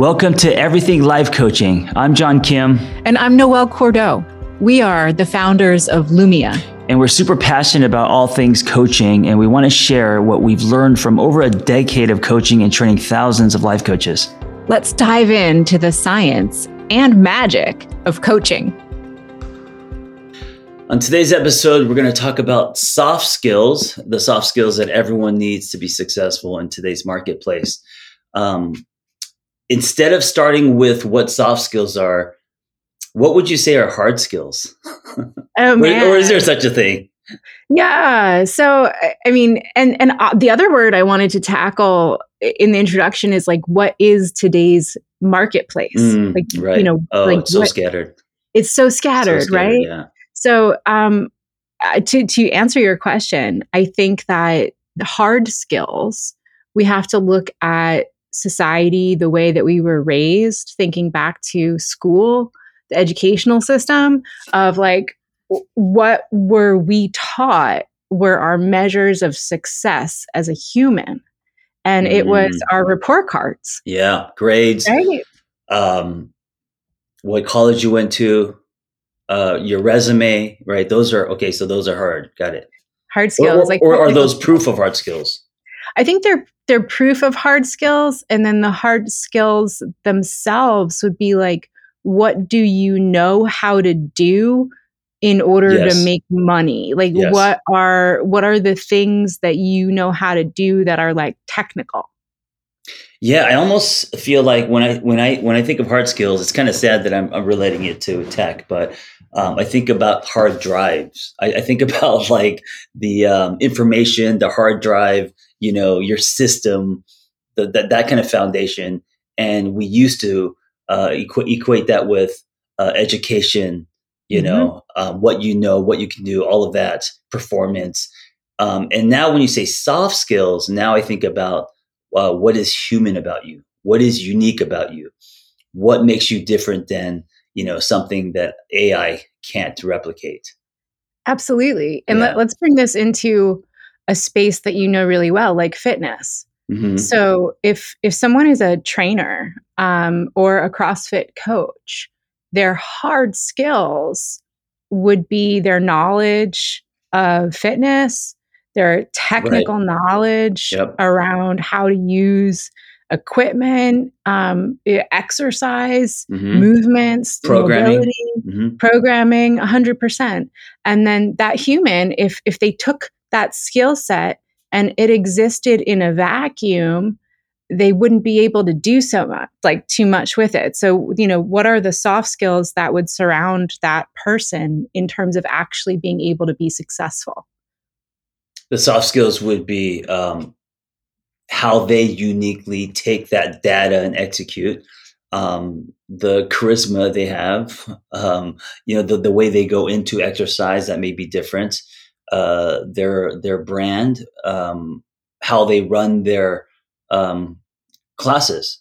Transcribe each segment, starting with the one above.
Welcome to Everything Life Coaching. I'm John Kim. And I'm Noelle Cordeaux. We are the founders of Lumia. And we're super passionate about all things coaching, and we want to share what we've learned from over a decade of coaching and training thousands of life coaches. Let's dive into the science and magic of coaching. On today's episode, we're going to talk about soft skills, the soft skills that everyone needs to be successful in today's marketplace. Um, instead of starting with what soft skills are, what would you say are hard skills? Oh, man. or, or is there such a thing? Yeah. So, I mean, and and uh, the other word I wanted to tackle in the introduction is like, what is today's marketplace? Mm, like, right. you know, oh, like it's so what- scattered. it's so scattered, So scattered, right? Yeah. So, um, to to answer your question, I think that the hard skills we have to look at society, the way that we were raised, thinking back to school, the educational system of like what were we taught were our measures of success as a human, and it was Mm. our report cards, Yeah. Grades. right? um, what college you went to, uh, your resume, right? Those are okay. So those are hard. Got it. Hard skills, or, like or are those proof of hard skills? I think they're they're proof of hard skills, and then the hard skills themselves would be like, what do you know how to do in order Yes. to make money? Like, Yes. what are what are the things that you know how to do that are like technical? Yeah, I almost feel like when I when I when I think of hard skills, it's kind of sad that I'm, I'm relating it to tech, but um, I think about hard drives. I, I think about like the um, information, the hard drive, you know, your system, the, that that kind of foundation. And we used to uh, equ- equate that with uh, education, you Mhm. know, um, what you know, what you can do, all of that performance. Um, and now, when you say soft skills, now I think about uh, what is human about you what is unique about you what makes you different than you know something that ai can't replicate Absolutely, and Yeah. let, let's bring this into a space that you know really well, like fitness. Mhm. So if if someone is a trainer um, or a CrossFit coach, their hard skills would be their knowledge of fitness, their technical knowledge Yep. around how to use equipment, um, exercise, Mhm. movements, Programming. mobility, Mhm. programming 100% and then that human if if they took that skill set and it existed in a vacuum they wouldn't be able to do so much like too much with it. So you know what are the soft skills that would surround that person in terms of actually being able to be successful? The soft skills would be um, how they uniquely take that data and execute um, the charisma they have um, you know the, the way they go into exercise that may be different uh, their their brand um, how they run their um, classes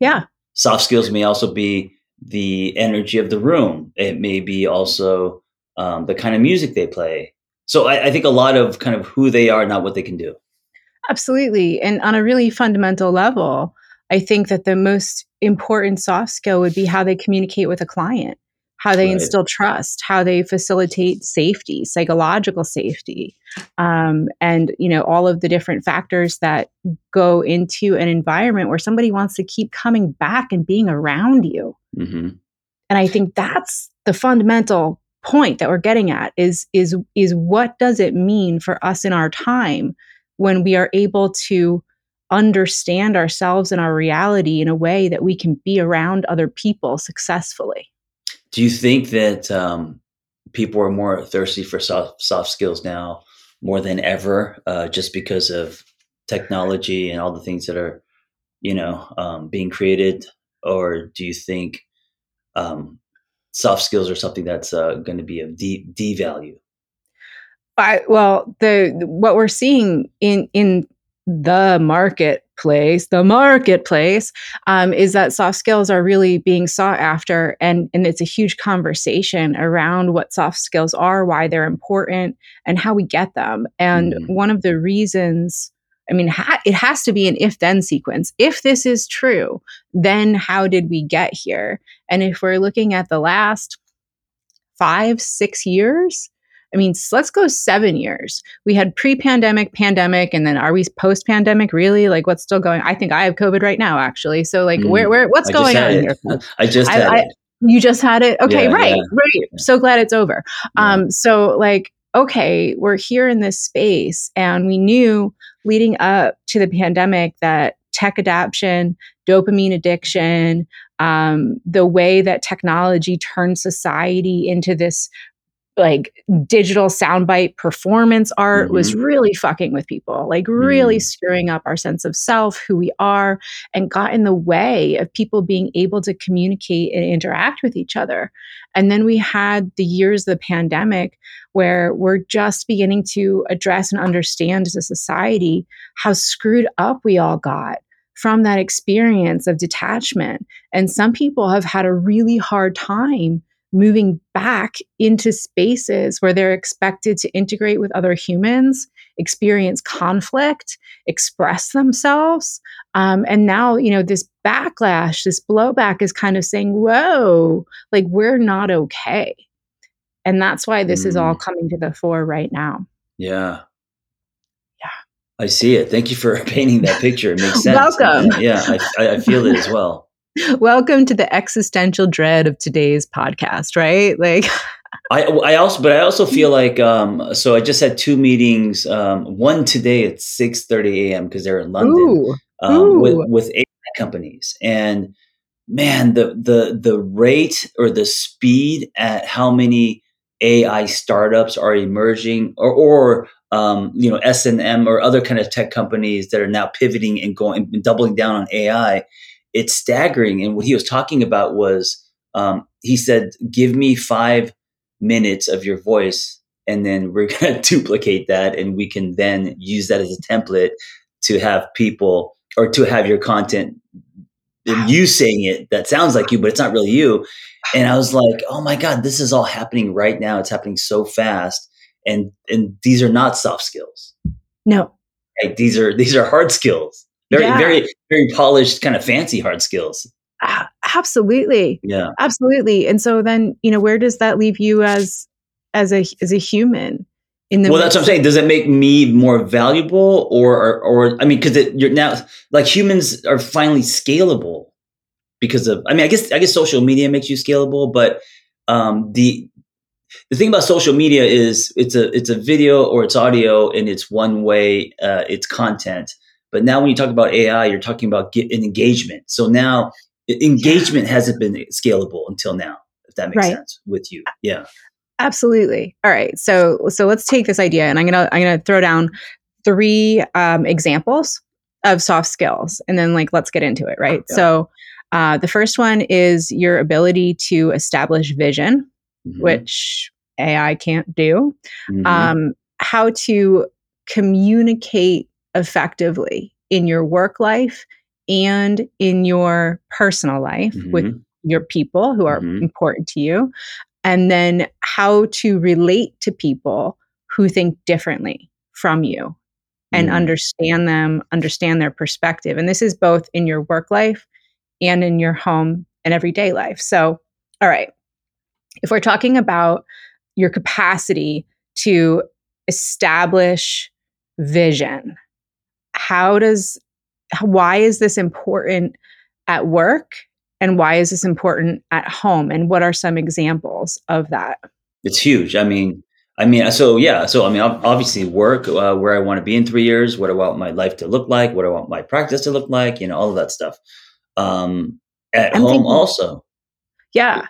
yeah soft skills may also be the energy of the room. It may be also um, the kind of music they play. So I, I think a lot of kind of who they are, not what they can do. Absolutely. And on a really fundamental level, I think that the most important soft skill would be how they communicate with a client, how they Right. instill trust, how they facilitate safety, psychological safety, um, and you know all of the different factors that go into an environment where somebody wants to keep coming back and being around you. hmm And I think that's the fundamental point that we're getting at is is is what does it mean for us in our time when we are able to understand ourselves and our reality in a way that we can be around other people successfully. Do you think that um, people are more thirsty for soft, soft skills now more than ever, uh, just because of technology and all the things that are, you know, um, being created? Or do you think um, soft skills are something that's uh, going to be of D, D value? I, well, the what we're seeing in in the marketplace, the marketplace, um, is that soft skills are really being sought after, and and it's a huge conversation around what soft skills are, why they're important, and how we get them. And Mhm. one of the reasons I mean, ha- it has to be an if then sequence. If this is true, then how did we get here? And if we're looking at the last five, six years, I mean, let's go seven years. We had pre pandemic, pandemic, and then are we post pandemic really? Like, what's still going? I think I have COVID right now, actually. So, like, mm, where, where, what's going on here? I just had I, it. you just had it? Okay, yeah, right, yeah. right. So glad it's over. Yeah. Um, so, like, okay, we're here in this space, and we knew leading up to the pandemic that tech adoption, dopamine addiction, um, the way that technology turns society into this like digital soundbite performance art mm-hmm. was really fucking with people, like really mm. screwing up our sense of self, who we are, and got in the way of people being able to communicate and interact with each other. And then we had the years of the pandemic where we're just beginning to address and understand as a society how screwed up we all got from that experience of detachment. And some people have had a really hard time moving back into spaces where they're expected to integrate with other humans, experience conflict, express themselves. Um, and now, you know, this backlash, this blowback is kind of saying, whoa, like we're not okay. And that's why this mm. is all mm. coming to the fore right now. Yeah. Yeah. I see it. Thank you for painting that picture. It makes sense. Welcome. yeah, I, I feel it as well. Welcome to the existential dread of today's podcast, right? Like I I also but I also feel like um so I just had two meetings um one today at 6:30 a.m. because they're in London Ooh. Um, Ooh. with with AI companies and man the the the rate or the speed at how many AI startups are emerging or or um, you know S and M or other kind of tech companies that are now pivoting and going and doubling down on AI it's staggering. And what he was talking about was um, he said, "Give me five minutes of your voice, and then we're going to duplicate that, and we can then use that as a template to have people or to have your content." And you saying it that sounds like you, but it's not really you. And I was like, "Oh my god, this is all happening right now! It's happening so fast." And and these are not soft skills. No, right? These are these are hard skills very yeah. very very polished kind of fancy hard skills. Uh, absolutely. Yeah. Absolutely. And so then you know where does that leave you as as a as a human in the well that's what i'm saying. Does it make me more valuable or or, or i mean because you're now like humans are finally scalable because of i mean i guess i guess social media makes you scalable but um the the thing about social media is it's a it's a video or it's audio and it's one way uh, it's content but now when you talk about AI, you're talking about get an engagement. So now engagement hasn't been scalable until now, if that makes right. sense with you. Yeah. Absolutely. All right. So so let's take this idea and I'm gonna I'm gonna throw down three um, examples of soft skills and then like let's get into it, right? Yeah. So uh, the first one is your ability to establish vision, mm-hmm. which AI can't do. Mm-hmm. Um, how to communicate effectively in your work life and in your personal life mm-hmm. with your people who are mm-hmm. important to you. And then how to relate to people who think differently from you and mm-hmm. understand them, understand their perspective. And this is both in your work life and in your home and everyday life. So, all right, if we're talking about your capacity to establish vision, how does why is this important at work? And why is this important at home? And what are some examples of that? It's huge. I mean i mean so yeah so i mean obviously work uh, where i want to be in three years what i want my life to look like? What i want my practice to look like? You know all of that stuff. Um at I'm home thinking, also. Yeah.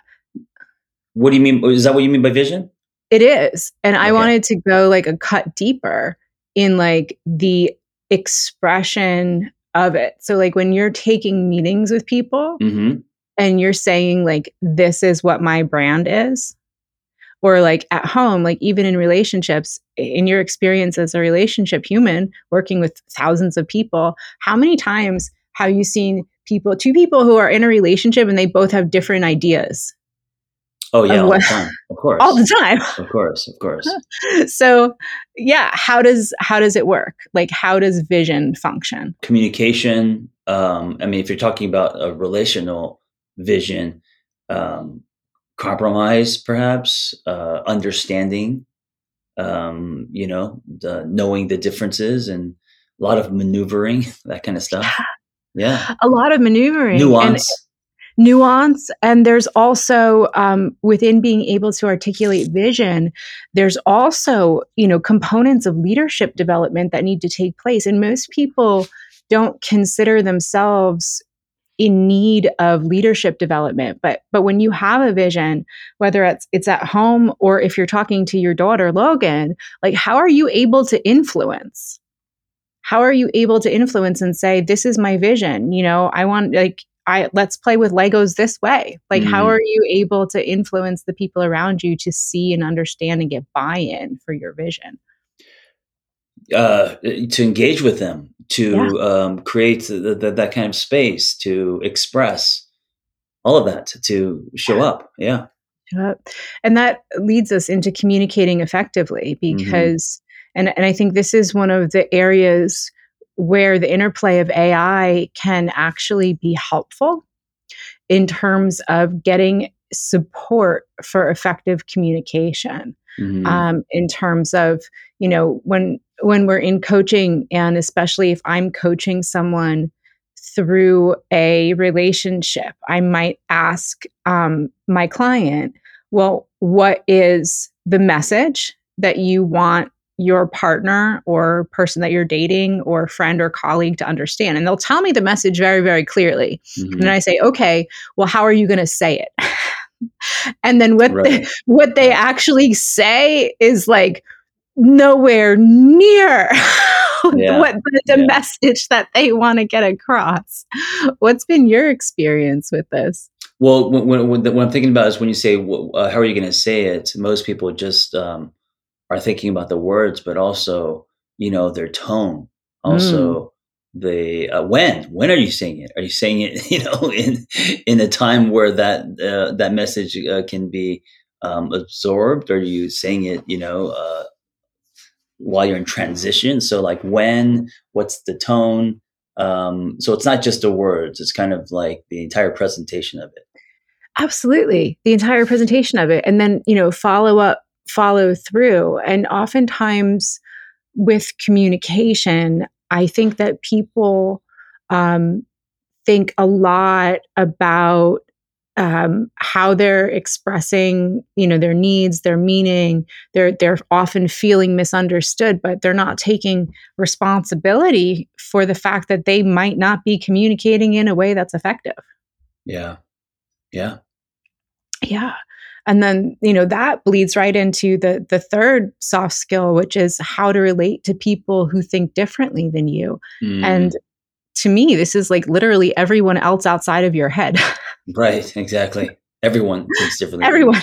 What do you mean is that what you mean by vision? It is. And okay. i wanted to go like a cut deeper in like the expression of it. So, like when you're taking meetings with people mm-hmm. and you're saying, like, this is what my brand is, or like at home, like even in relationships, in your experience as a relationship human working with thousands of people, how many times have you seen people, two people who are in a relationship and they both have different ideas? Oh yeah, all what, the time. Of course. All the time. Of course, of course. so, yeah, how does how does it work? Like how does vision function? Communication, um, I mean if you're talking about a relational vision, um, compromise perhaps, uh, understanding, um, you know, the, knowing the differences and a lot of maneuvering, that kind of stuff. Yeah. A lot of maneuvering. Nuance. Nuance. And there's also um, within being able to articulate vision there's also you know components of leadership development that need to take place. And most people don't consider themselves in need of leadership development. But but when you have a vision whether it's it's at home or if you're talking to your daughter Logan like how are you able to influence? How are you able to influence and say this is my vision you know? I want like I let's play with Legos this way. Like, mm-hmm. how are you able to influence the people around you to see and understand and get buy-in for your vision? Uh, to engage with them, to yeah. um, create the, the, that kind of space, to express all of that, to show up. Yeah. And that leads us into communicating effectively mm-hmm. because, mm-hmm. and, and I think this is one of the areas where the interplay of AI can actually be helpful in terms of getting support for effective communication. Mm-hmm. Um, in terms of you know when when we're in coaching and especially if i'm coaching someone through a relationship i might ask um, my client well what is the message that you want your partner or person that you're dating or friend or colleague to understand. And they'll tell me the message very, very clearly. Mm-hmm. And I say, okay, well, how are you going to say it? and then what right. they, what they actually say is like nowhere near yeah. what the, the yeah. message that they want to get across. What's been your experience with this? Well, when, when, what I'm thinking about is when you say, uh, how are you going to say it? Most people just um, are thinking about the words, but also, you know, their tone. Also, mm. the uh, when when are you saying it? Are you saying it, you know, in in a time where that uh, that message uh, can be um, absorbed? Or are you saying it, you know, uh, while you're in transition? So, like, when? What's the tone? Um, so it's not just the words; it's kind of like the entire presentation of it. Absolutely, the entire presentation of it, and then you know, follow up follow through. And oftentimes with communication, I think that people um, think a lot about um, how they're expressing, you know, their needs, their meaning. They're they're often feeling misunderstood, but they're not taking responsibility for the fact that they might not be communicating in a way that's effective. Yeah, yeah, yeah. And then you know that bleeds right into the the third soft skill which is how to relate to people who think differently than you. Mm. and to me this is like literally everyone else outside of your head. Right exactly. Everyone thinks differently everyone.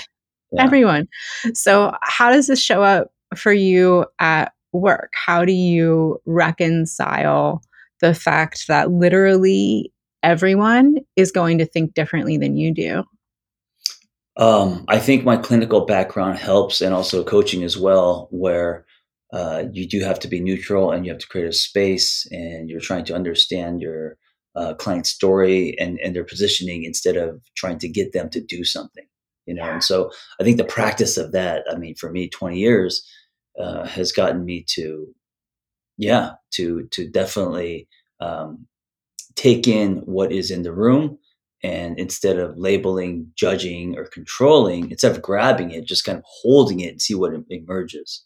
Yeah. everyone. So how does this show up for you at work? How do you reconcile the fact that literally everyone is going to think differently than you do um, I think my clinical background helps, and also coaching as well, where uh, you do have to be neutral and you have to create a space, and you're trying to understand your uh, client's story and, and their positioning instead of trying to get them to do something. You know, and so I think the practice of that, I mean, for me, 20 years uh, has gotten me to, yeah, to to definitely um, take in what is in the room and instead of labeling, judging, or controlling, instead of grabbing it, just kind of holding it and see what emerges.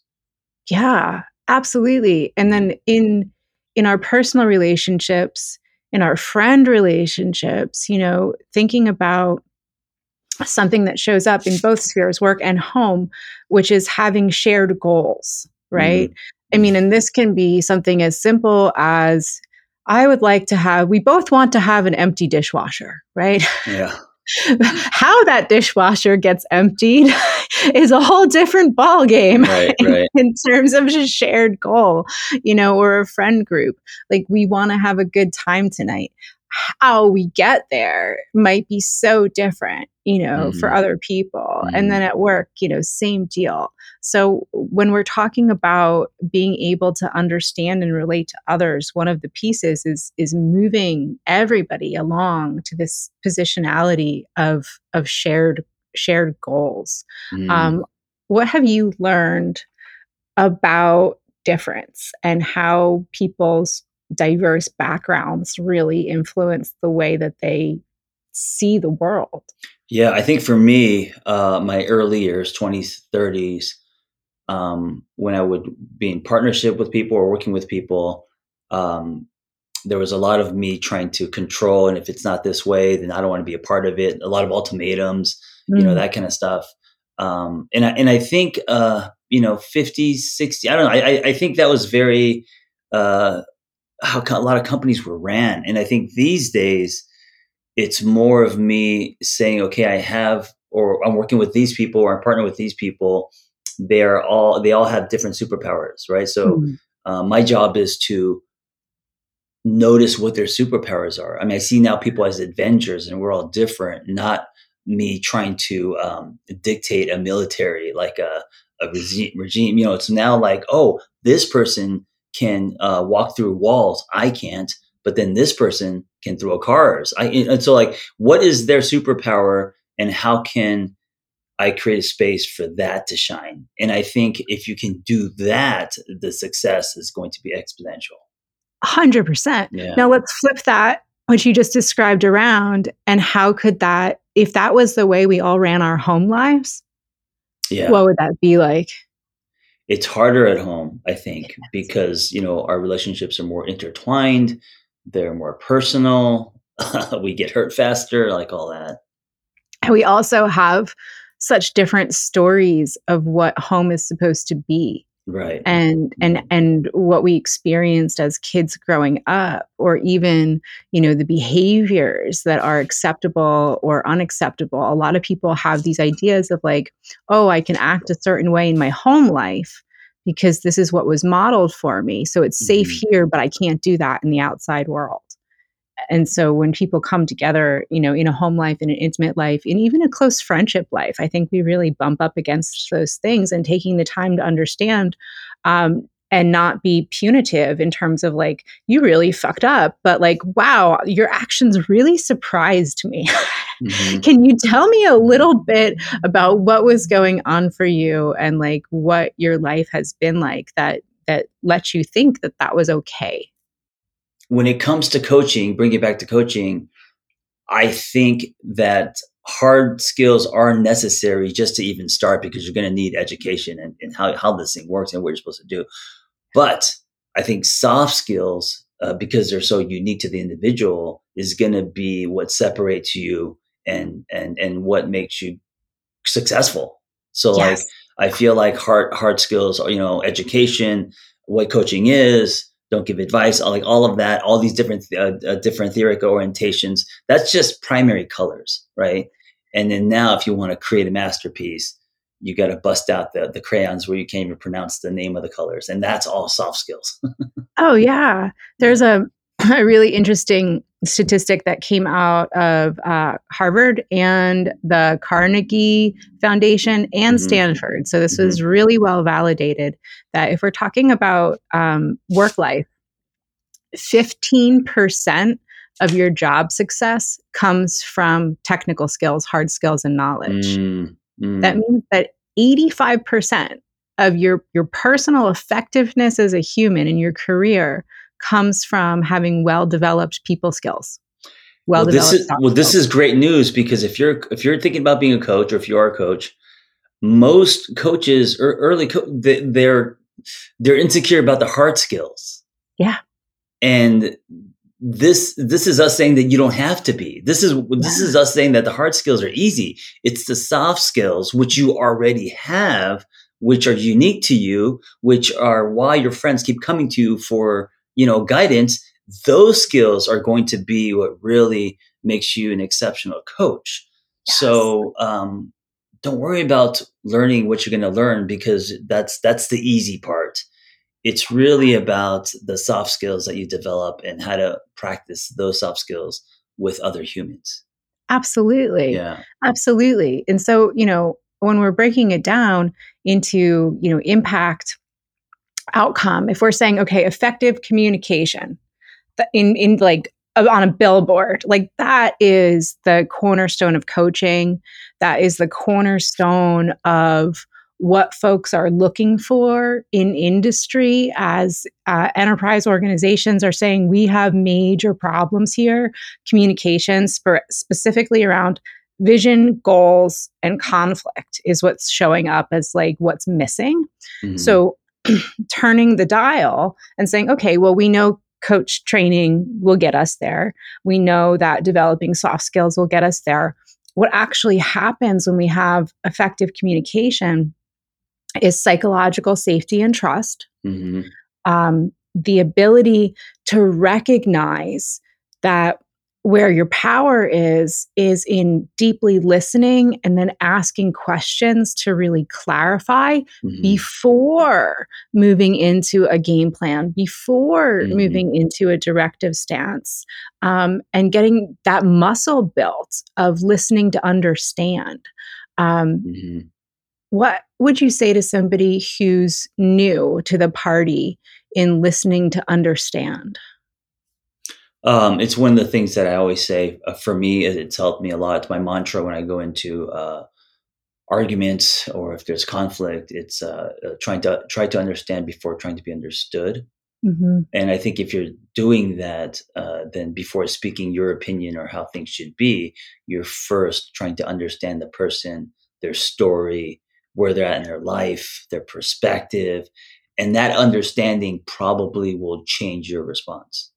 Yeah, absolutely. And then in in our personal relationships, in our friend relationships, you know, thinking about something that shows up in both spheres, work and home, which is having shared goals, right? Mm-hmm. I mean, and this can be something as simple as I would like to have, we both want to have an empty dishwasher, right? Yeah. How that dishwasher gets emptied is a whole different ball game right, right. in, in terms of a shared goal, you know, or a friend group. Like we want to have a good time tonight. How we get there might be so different you know, Mhm. for other people. And Mhm. then at work, you know, same deal. So when we're talking about being able to understand and relate to others, one of the pieces is is moving everybody along to this positionality of of shared shared goals. Mm. Um, what have you learned about difference and how people's diverse backgrounds really influence the way that they see the world? Yeah, I think for me, uh, my early years, 20s, 30s, um, when I would be in partnership with people or working with people, um, there was a lot of me trying to control. And if it's not this way, then I don't want to be a part of it. A lot of ultimatums, you know, Mm, that kind of stuff. Um, and I, and I think, uh, you know, 50, 60, I don't know. I, I- I think that was very, uh, how a lot of companies were ran. And I think these days, it's more of me saying, okay, I have, or I'm working with these people, or I'm partnering with these people. They're all, they all have different superpowers, right? So mm, uh, my job is to notice what their superpowers are. I mean, I see now people as Avengers, and we're all different. Not me trying to um, dictate a military like a, a regime, regime. You know, it's now like, oh, this person can uh, walk through walls. I can't. But then this person can throw cars. I and so like, what is their superpower, and how can I create a space for that to shine? And I think if you can do that, the success is going to be exponential. 100%. Now let's flip that, what you just described around, and how could that, if that was the way we all ran our home lives, Yeah. what would that be like? It's harder at home, I think, because, you know, our relationships are more intertwined, they're more personal, we get hurt faster, like all that. And we also have such different stories of what home is supposed to be. Right. and and and what we experienced as kids growing up or even you know the behaviors that are acceptable or unacceptable a lot of people have these ideas of like oh i can act a certain way in my home life because this is what was modeled for me so it's safe Mhm. here but i can't do that in the outside world and so when people come together you know in a home life in an intimate life and even a close friendship life i think we really bump up against those things and taking the time to understand um, and not be punitive in terms of like you really fucked up but like wow your actions really surprised me Mhm. can you tell me a little bit about what was going on for you and like what your life has been like that that lets you think that that was okay When it comes to coaching, bring it back to coaching, I think that hard skills are necessary just to even start because you're going to need education and, and how, how this thing works and what you're supposed to do. But I think soft skills, uh, because they're so unique to the individual, is going to be what separates you and and and what makes you successful. So like I feel like hard hard skills, are, you know, education, what coaching is, don't give advice, all- like all of that, all these different uh, uh, different theoretical orientations. That's just primary colors, right? And then now, if you want to create a masterpiece, you got to bust out the the crayons where you can't even pronounce the name of the colors, and that's all soft skills. Oh yeah, there's a a really interesting statistic that came out of uh, Harvard and the Carnegie Foundation and Mhm. Stanford. So this was really well validated that if we're talking about um, work life, fifteen percent of your job success comes from technical skills, hard skills, and knowledge. Mm, mm. That means that 85% of your your personal effectiveness as a human in your career comes from having well-developed people skills. well, this is well, this is great news because if you're if you're thinking about being a coach or if you are a coach, most coaches or early co- they- they're they're insecure about the hard skills. Yeah. and this this is us saying that you don't have to be. This is this Yeah. is us saying that the hard skills are easy. It's the soft skills which you already have, which are unique to you, which are why your friends keep coming to you for you know guidance. Those skills are going to be what really makes you an exceptional coach. So um, don't worry about learning what you're going to learn because that's that's the easy part. It's really about the soft skills that you develop and how to practice those soft skills with other humans. Absolutely. Yeah. Absolutely. And so, you know, when we're breaking it down into, you know, impact outcome, if we're saying, okay, effective communication in, in like on a billboard, like that is the cornerstone of coaching. That is the cornerstone of what folks are looking for in industry as uh, enterprise organizations are saying we have major problems here communications sp- specifically around vision goals and conflict is what's showing up as like what's missing mm-hmm. so turning the dial and saying okay well we know coach training will get us there. We know that developing soft skills will get us there. What actually happens when we have effective communication is psychological safety and trust, mm-hmm. um, the ability to recognize that where your power is is in deeply listening and then asking questions to really clarify mm-hmm. before moving into a game plan before mm-hmm. moving into a directive stance um, and getting that muscle built of listening to understand um, mm-hmm. What would you say to somebody who's new to the party in listening to understand? Um, it's one of the things that I always say. Uh, for me, it's helped me a lot. It's my mantra when I go into uh, arguments or if there's conflict. It's uh, uh trying to try to understand before trying to be understood. Mm-hmm. And I think if you're doing that, uh, then before speaking your opinion or how things should be, you're first trying to understand the person, their story, where they're at in their life, their perspective, and that understanding probably will change your response.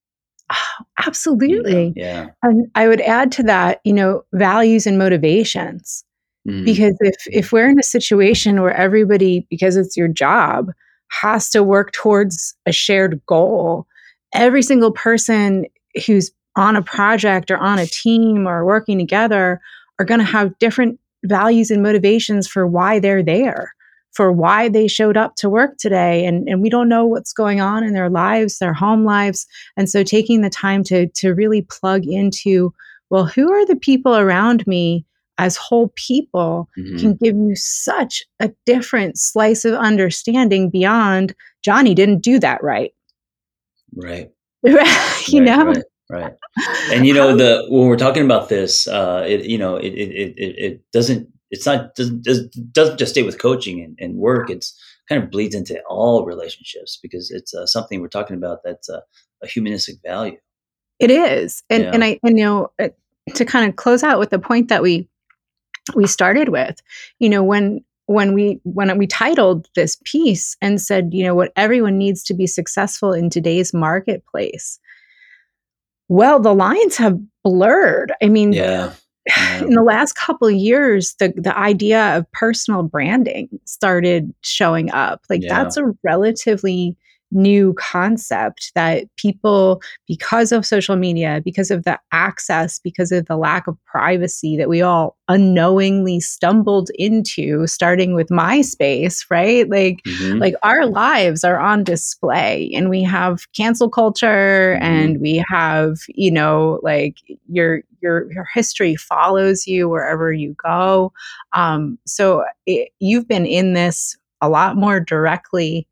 Oh, absolutely. yeah. And I would add to that, you know, values and motivations. Mm-hmm. Because if if we're in a situation where everybody because it's your job has to work towards a shared goal, every single person who's on a project or on a team or working together are going to have different values and motivations for why they're there, for why they showed up to work today. And, and we don't know what's going on in their lives, their home lives. And so taking the time to, to really plug into, well, who are the people around me as whole people mm-hmm. can give you such a different slice of understanding beyond Johnny didn't do that right. Right. you right, know? Right right and you know the when we're talking about this uh it you know it it it, it doesn't it's not doesn't doesn't just stay with coaching and, and work it's kind of bleeds into all relationships because it's uh, something we're talking about that's a, a humanistic value it is and yeah. and i and you know uh, to kind of close out with the point that we we started with you know when when we when we titled this piece and said you know what everyone needs to be successful in today's marketplace well, the lines have blurred. I mean, yeah. In the last couple of years the the idea of personal branding started showing up like yeah. that's a relatively new concept that people, because of social media, because of the access, because of the lack of privacy that we all unknowingly stumbled into, starting with MySpace, right? Like, mm-hmm. like our lives are on display, and we have cancel culture, mm-hmm. and we have, you know, like your your your history follows you wherever you go. Um, so it, you've been in this a lot more directly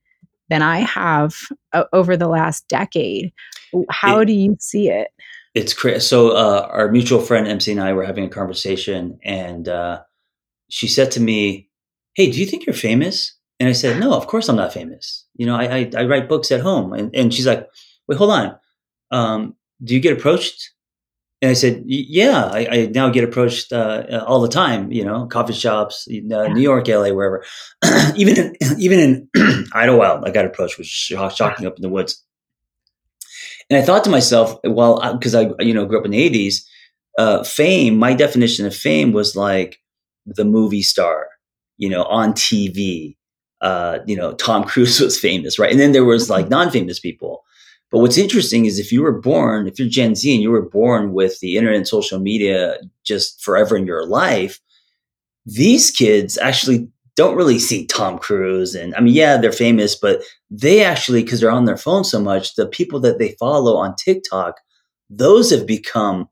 than I have uh, over the last decade. How it, do you see it? It's crazy. So uh, our mutual friend MC and I were having a conversation, and uh, she said to me, "Hey, do you think you're famous?" And I said, "No, of course I'm not famous. You know, I I, I write books at home." And, and she's like, "Wait, hold on. Um, do you get approached and I said, yeah, I, I now get approached uh, uh, all the time, you know, coffee shops, uh, yeah. New York, LA, wherever. even in, even in Idyllwild, I got approached, which shocking up in the woods. And I thought to myself, well, because I, you know, grew up in the 80s, uh, fame, my definition of fame was like the movie star, you know, on TV. Uh, you know, Tom Cruise was famous, right? And then there was like mm-hmm. non-famous people but what's interesting is if you were born, if you're Gen Z and you were born with the internet and social media just forever in your life, these kids actually don't really see Tom Cruise. And I mean, yeah, they're famous, but they actually, because they're on their phone so much, the people that they follow on TikTok, those have become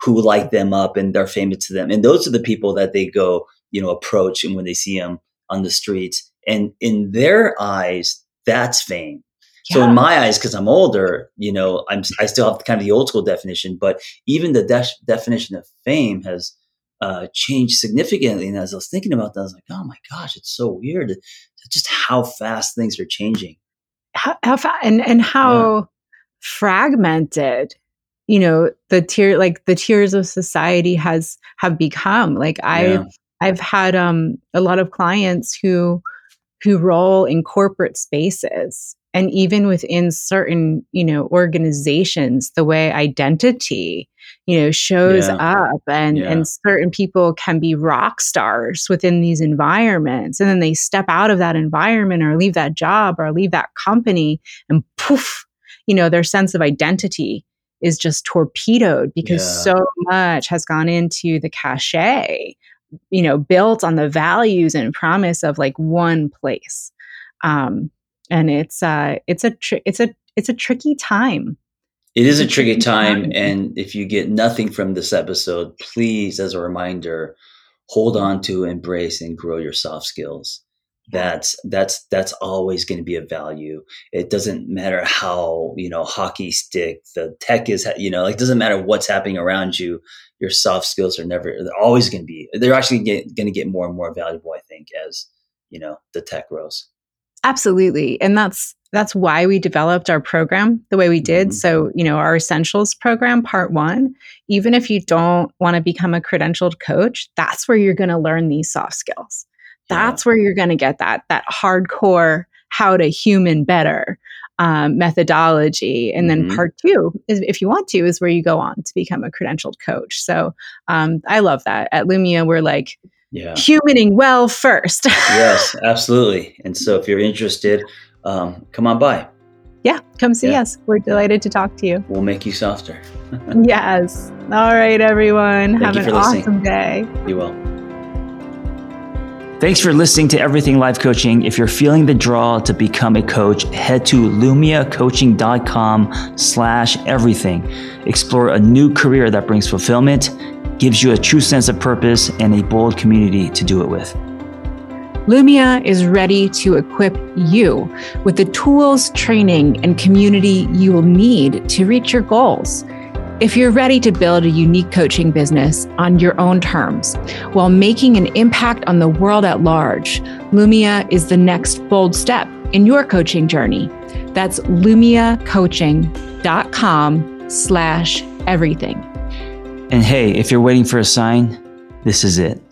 who light them up and they're famous to them. And those are the people that they go, you know, approach and when they see them on the streets. And in their eyes, that's fame. Yeah. So in my eyes, because I'm older, you know, I'm I still have kind of the old school definition, but even the de- definition of fame has uh, changed significantly. And as I was thinking about that, I was like, oh my gosh, it's so weird, just how fast things are changing. How, how fa- and and how yeah. fragmented you know the tier like the tiers of society has have become like i've yeah. i've had um a lot of clients who who roll in corporate spaces and even within certain you know organizations the way identity you know shows yeah. up and yeah. and certain people can be rock stars within these environments and then they step out of that environment or leave that job or leave that company and poof you know their sense of identity is just torpedoed because yeah. so much has gone into the cachet you know built on the values and promise of like one place um and it's uh it's a tr- it's a it's a tricky time. It is a tricky time. and if you get nothing from this episode please as a reminder hold on to embrace and grow your soft skills. That's that's that's always going to be a value. It doesn't matter how you know hockey stick the tech is you know like doesn't matter what's happening around you your soft skills are never they're always going to be they're actually going to get more and more valuable i think as you know the tech grows absolutely and that's that's why we developed our program the way we did mm-hmm. so you know our essentials program part 1 even if you don't want to become a credentialed coach that's where you're going to learn these soft skills that's yeah. where you're going to get that that hardcore how to human better um, methodology and then mm-hmm. part two is if you want to is where you go on to become a credentialed coach so um, i love that at lumia we're like yeah. humaning well first. Yes absolutely. And so if you're interested um, come on by. Yeah come see yeah. us. We're delighted to talk to you. We'll make you softer. Yes. All right everyone. Thank have an awesome day. You will Thanks for listening to Everything Life Coaching. If you're feeling the draw to become a coach, head to lumiacoaching.com slash everything. Explore a new career that brings fulfillment, gives you a true sense of purpose, and a bold community to do it with. Lumia is ready to equip you with the tools, training, and community you will need to reach your goals. If you're ready to build a unique coaching business on your own terms while making an impact on the world at large, Lumia is the next bold step in your coaching journey. That's lumiacoaching.com slash everything. And hey, if you're waiting for a sign, this is it.